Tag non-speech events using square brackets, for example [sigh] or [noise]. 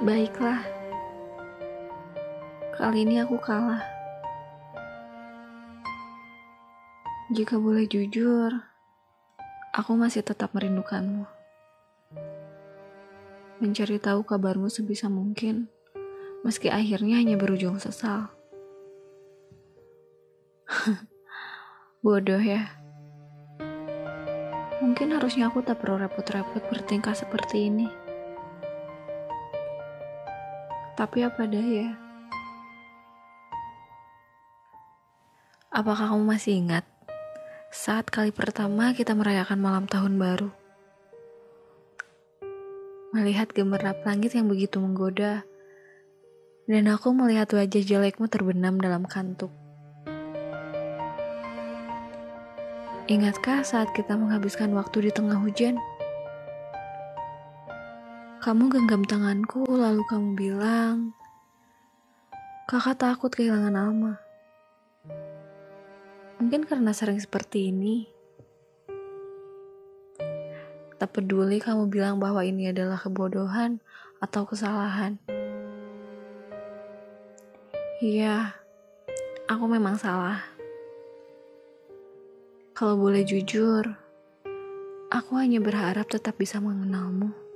Baiklah, kali ini aku kalah. Jika boleh jujur, aku masih tetap merindukanmu. Mencari tahu kabarmu sebisa mungkin, meski akhirnya hanya berujung sesal. [laughs] Bodoh ya. Mungkin harusnya aku tak perlu repot-repot bertingkah seperti ini. Tapi apa daya? Apakah kamu masih ingat saat kali pertama kita merayakan malam tahun baru? Melihat gemerlap langit yang begitu menggoda, dan aku melihat wajah jelekmu terbenam dalam kantuk. Ingatkah saat kita menghabiskan waktu di tengah hujan? Kamu genggam tanganku, lalu kamu bilang, "Kakak takut kehilangan Alma." Mungkin karena sering seperti ini, tak peduli kamu bilang bahwa ini adalah kebodohan atau kesalahan. Iya, aku memang salah. Kalau boleh jujur, aku hanya berharap tetap bisa mengenalmu.